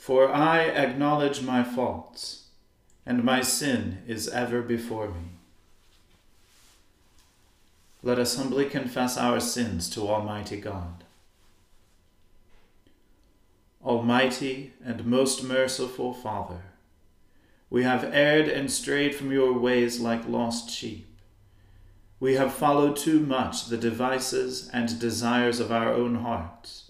For I acknowledge my faults, and my sin is ever before me. Let us humbly confess our sins to Almighty God. Almighty and most merciful Father, we have erred and strayed from your ways like lost sheep. We have followed too much the devices and desires of our own hearts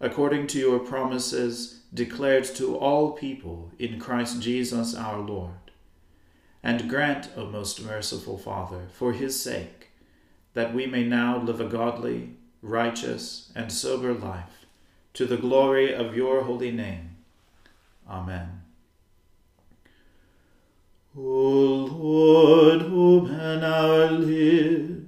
according to your promises declared to all people in Christ Jesus our Lord. And grant, O most merciful Father, for his sake, that we may now live a godly, righteous, and sober life, to the glory of your holy name. Amen. O Lord, open our lips,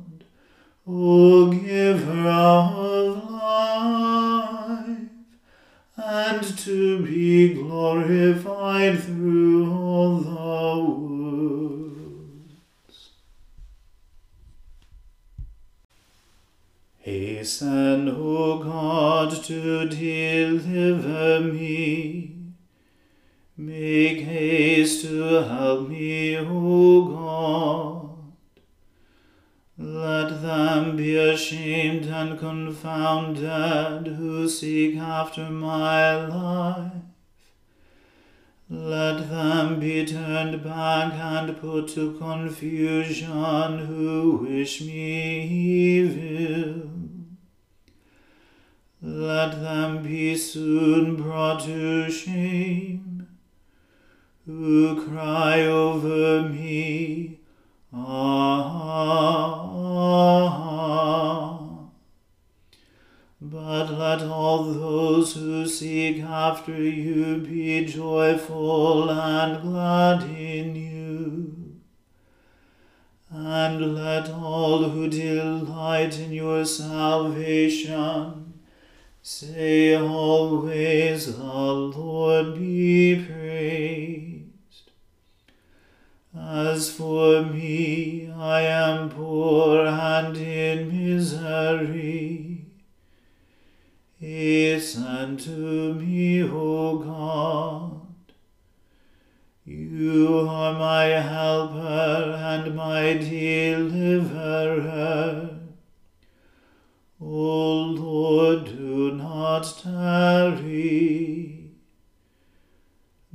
Oh, o Giver of life, and to be glorified through all the worlds. Hasten, O God, to deliver me. Make haste to help me, O God. Let them be ashamed and confounded who seek after my life. Let them be turned back and put to confusion who wish me evil. Let them be soon brought to shame who cry over me. Ah, but let all those who seek after you be joyful and glad in you. And let all who delight in your salvation say always, The Lord be praised. As for me, I am poor and in misery. Hasten to me, O God. You are my helper and my deliverer. O Lord, do not tarry.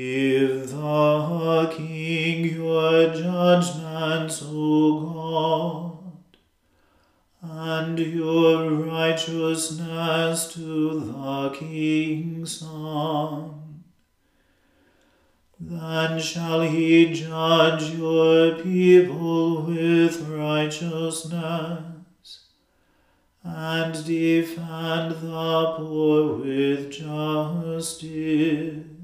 Give the King your judgments, O God and your righteousness to the king's son. Then shall he judge your people with righteousness, and defend the poor with justice.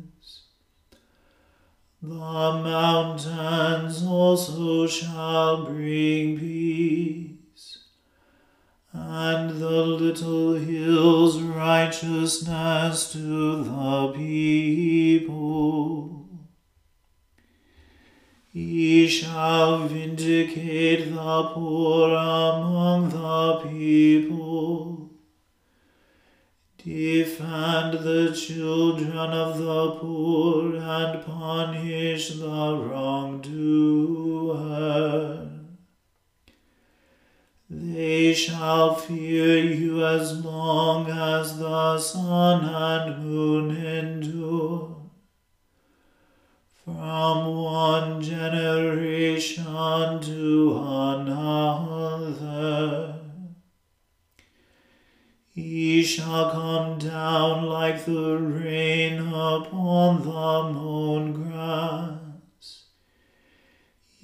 The mountains also shall bring peace and the little hills righteousness to the people. He shall vindicate the poor among the people, defend the children of the poor, and punish the wrongdoer. They shall fear you as long as the sun and moon endure. From one generation to another. He shall come down like the rain upon the mown grass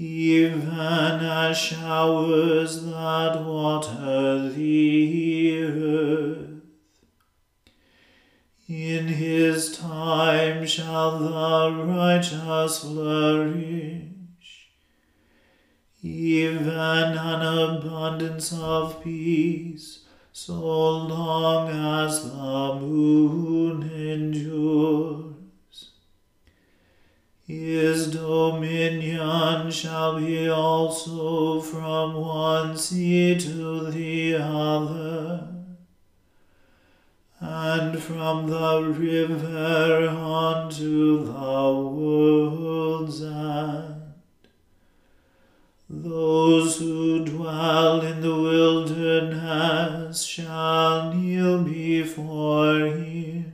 even as showers that water the earth. In his time shall the righteous flourish, even an abundance of peace, so long as the moon endures. His dominion shall be also from one sea to the other, and from the river unto the world's end. Those who dwell in the wilderness shall kneel before him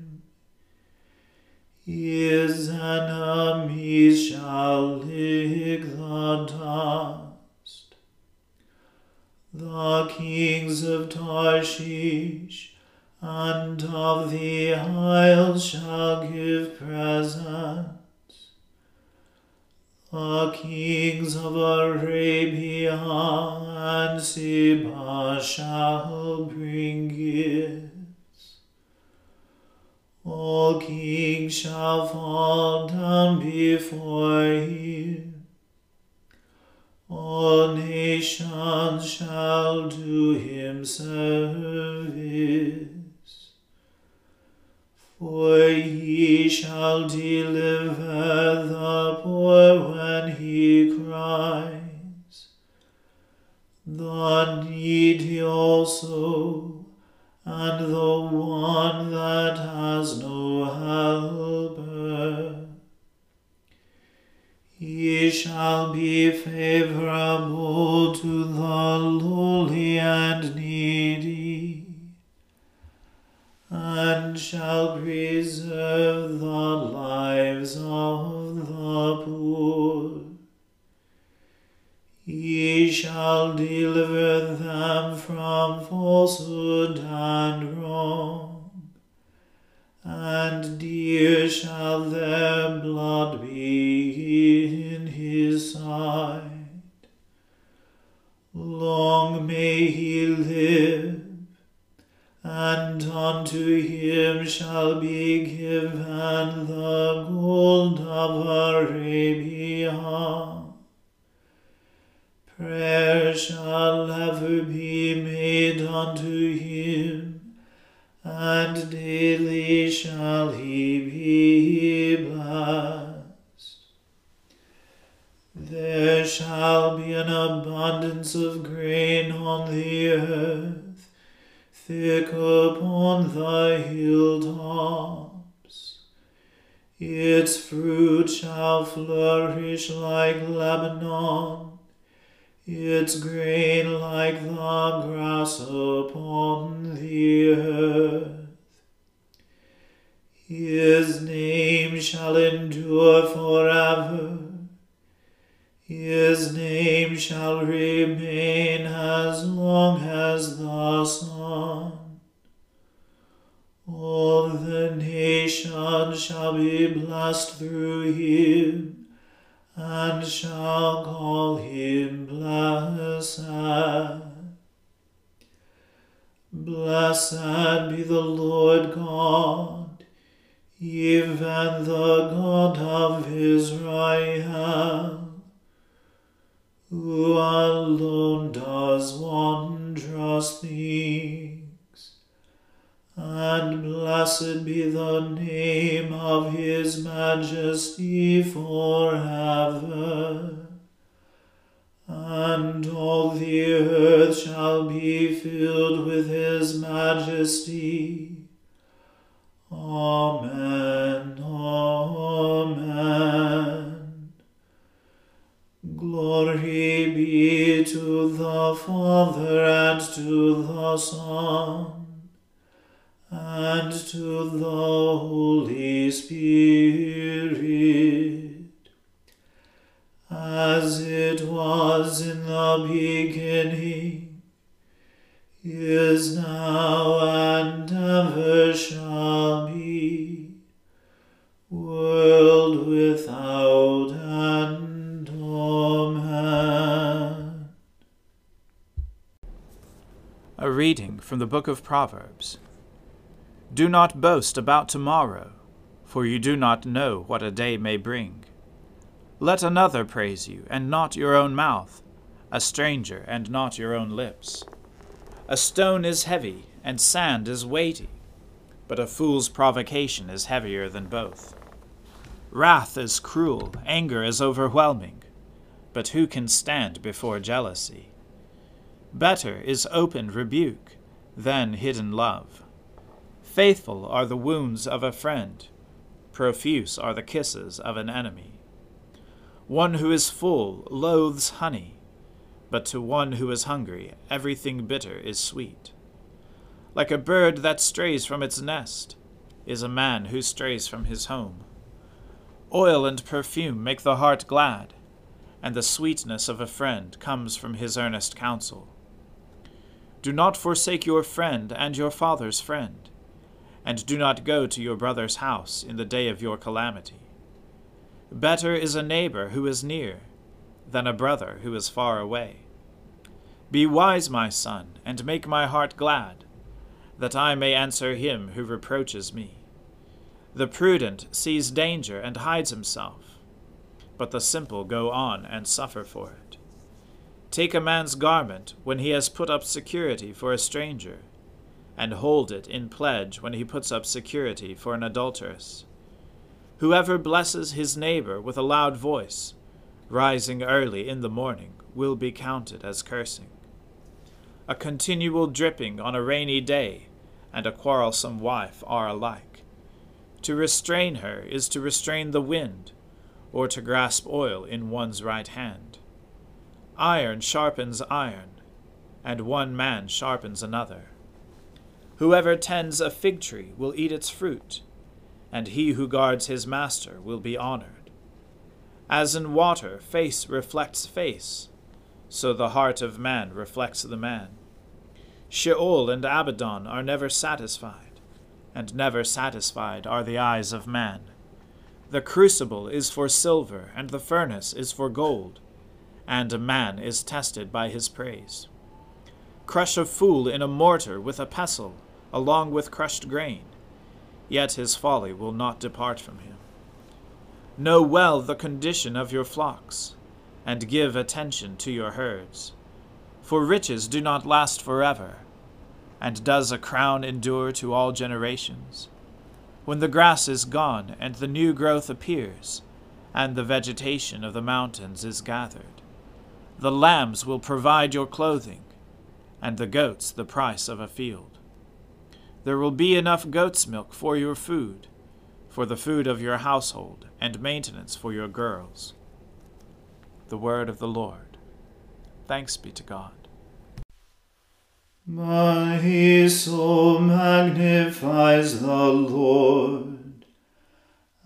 his enemies shall lick the dust. The kings of Tarshish and of the isles shall give presents. The kings of Arabia and Seba shall bring gifts. All kings shall fall down before him. All nations shall do him service. For he shall deliver the poor when he cries, the needy also and the one that has no helper. He shall be favorable to the lowly and needy, and shall preserve the lives of the poor. He shall deliver them from falsehood and wrong, and dear shall their blood be in his sight. Long may he live and unto him shall be given the gold of Arabia. Prayer shall ever be made unto him, and daily shall he be blessed. There shall be an abundance of grain on the earth thick upon the hilltops. Its fruit shall flourish like Lebanon, its grain like the grass upon the earth. His name shall endure forever. His name shall remain as long as the sun. All the nations shall be blessed through him, and shall call him blessed. Blessed be the Lord God, even the God of Israel who alone does wondrous things. And blessed be the name of his majesty forever. And all the earth shall be filled with his majesty. Amen. Amen. Glory be to the Father and to the Son and to the Holy Spirit, as it was in the beginning, is now, and ever shall from the book of Proverbs. Do not boast about tomorrow, for you do not know what a day may bring. Let another praise you, and not your own mouth, a stranger, and not your own lips. A stone is heavy, and sand is weighty, but a fool's provocation is heavier than both. Wrath is cruel, anger is overwhelming but who can stand before jealousy? Better is open rebuke than hidden love. Faithful are the wounds of a friend, profuse are the kisses of an enemy. One who is full loathes honey, but to one who is hungry everything bitter is sweet. Like a bird that strays from its nest is a man who strays from his home. Oil and perfume make the heart glad and the sweetness of a friend comes from his earnest counsel. Do not forsake your friend and your father's friend, and do not go to your brother's house in the day of your calamity. Better is a neighbor who is near than a brother who is far away. Be wise, my son, and make my heart glad, that I may answer him who reproaches me. The prudent sees danger and hides himself but the simple go on and suffer for it. Take a man's garment when he has put up security for a stranger, and hold it in pledge when he puts up security for an adulteress. Whoever blesses his neighbor with a loud voice, rising early in the morning, will be counted as cursing. A continual dripping on a rainy day and a quarrelsome wife are alike. To restrain her is to restrain the wind or to grasp oil in one's right hand. Iron sharpens iron, and one man sharpens another. Whoever tends a fig tree will eat its fruit, and he who guards his master will be honored. As in water face reflects face, so the heart of man reflects the man. Sheol and Abaddon are never satisfied, and never satisfied are the eyes of man. The crucible is for silver, and the furnace is for gold, and a man is tested by his praise. Crush a fool in a mortar with a pestle, along with crushed grain, yet his folly will not depart from him. Know well the condition of your flocks, and give attention to your herds. For riches do not last forever, and does a crown endure to all generations? When the grass is gone, and the new growth appears, and the vegetation of the mountains is gathered, the lambs will provide your clothing, and the goats the price of a field. There will be enough goat's milk for your food, for the food of your household, and maintenance for your girls. The word of the Lord. Thanks be to God. My soul magnifies the Lord,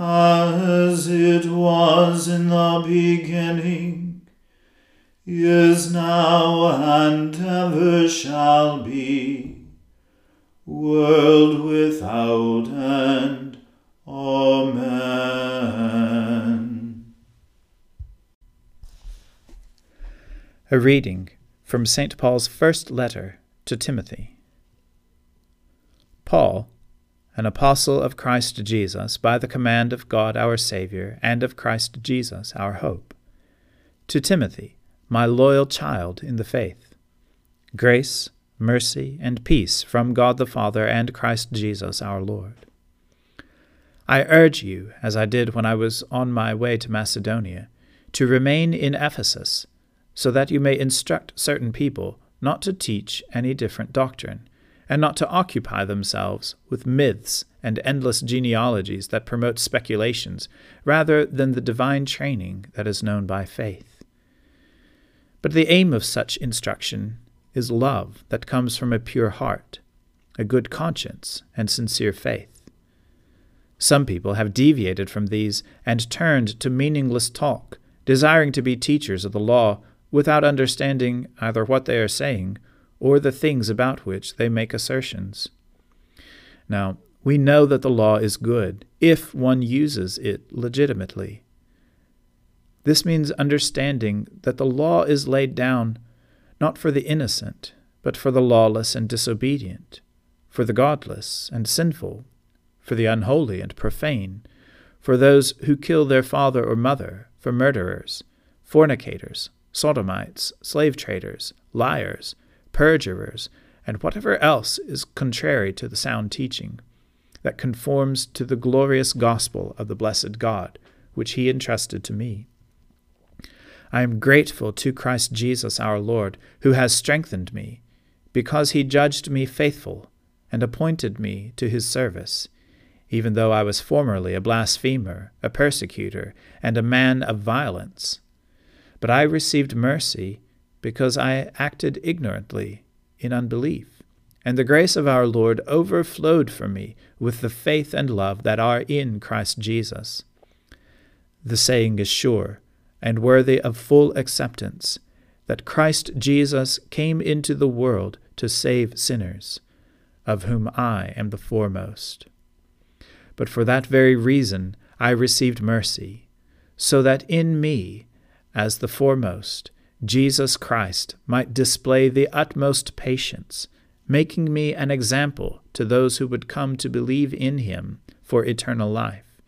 as it was in the beginning is now and ever shall be, world without end. Amen. A reading from St. Paul's first letter to Timothy. Paul, an apostle of Christ Jesus, by the command of God our Saviour, and of Christ Jesus our hope, to Timothy, my loyal child in the faith. Grace, mercy, and peace from God the Father and Christ Jesus our Lord. I urge you, as I did when I was on my way to Macedonia, to remain in Ephesus, so that you may instruct certain people not to teach any different doctrine, and not to occupy themselves with myths and endless genealogies that promote speculations, rather than the divine training that is known by faith. But the aim of such instruction is love that comes from a pure heart, a good conscience, and sincere faith. Some people have deviated from these and turned to meaningless talk, desiring to be teachers of the law without understanding either what they are saying or the things about which they make assertions. Now, we know that the law is good if one uses it legitimately. This means understanding that the law is laid down not for the innocent, but for the lawless and disobedient, for the godless and sinful, for the unholy and profane, for those who kill their father or mother, for murderers, fornicators, sodomites, slave traders, liars, perjurers, and whatever else is contrary to the sound teaching, that conforms to the glorious gospel of the blessed God, which he entrusted to me. I am grateful to Christ Jesus our Lord, who has strengthened me, because he judged me faithful and appointed me to his service, even though I was formerly a blasphemer, a persecutor, and a man of violence. But I received mercy because I acted ignorantly in unbelief. And the grace of our Lord overflowed for me with the faith and love that are in Christ Jesus. The saying is sure and worthy of full acceptance that Christ Jesus came into the world to save sinners, of whom I am the foremost. But for that very reason I received mercy, so that in me, as the foremost, Jesus Christ might display the utmost patience, making me an example to those who would come to believe in him for eternal life.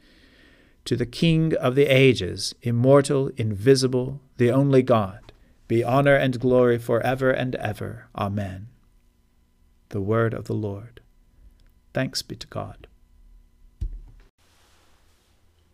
To the King of the ages, immortal, invisible, the only God, be honor and glory for ever and ever. Amen. The word of the Lord. Thanks be to God.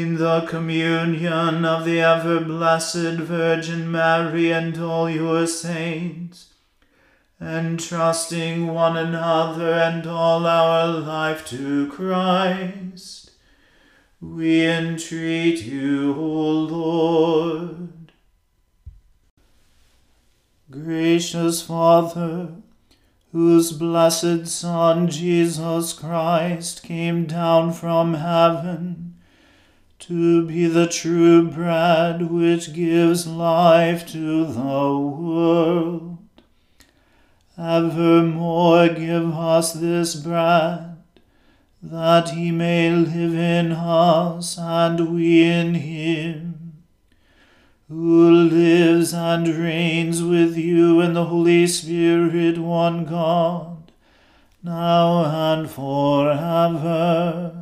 in the communion of the ever blessed Virgin Mary and all your saints, entrusting one another and all our life to Christ we entreat you, O Lord. Gracious Father, whose blessed Son Jesus Christ came down from heaven to be the true bread which gives life to the world, evermore give us this bread that he may live in us and we in him, who lives and reigns with you in the Holy Spirit, one God, now and forever.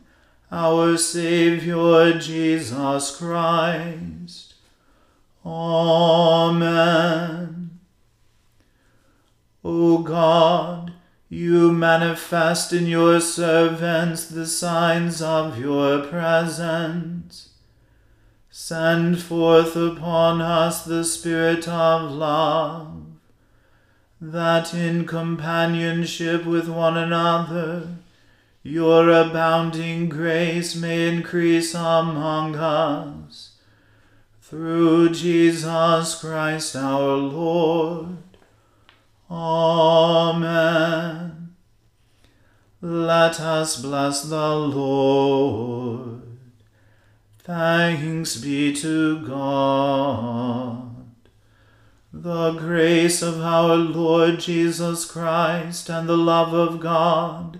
our Saviour Jesus Christ. Amen. O God, you manifest in your servants the signs of your presence. Send forth upon us the Spirit of love, that in companionship with one another your abounding grace may increase among us. Through Jesus Christ our Lord. Amen. Let us bless the Lord. Thanks be to God. The grace of our Lord Jesus Christ and the love of God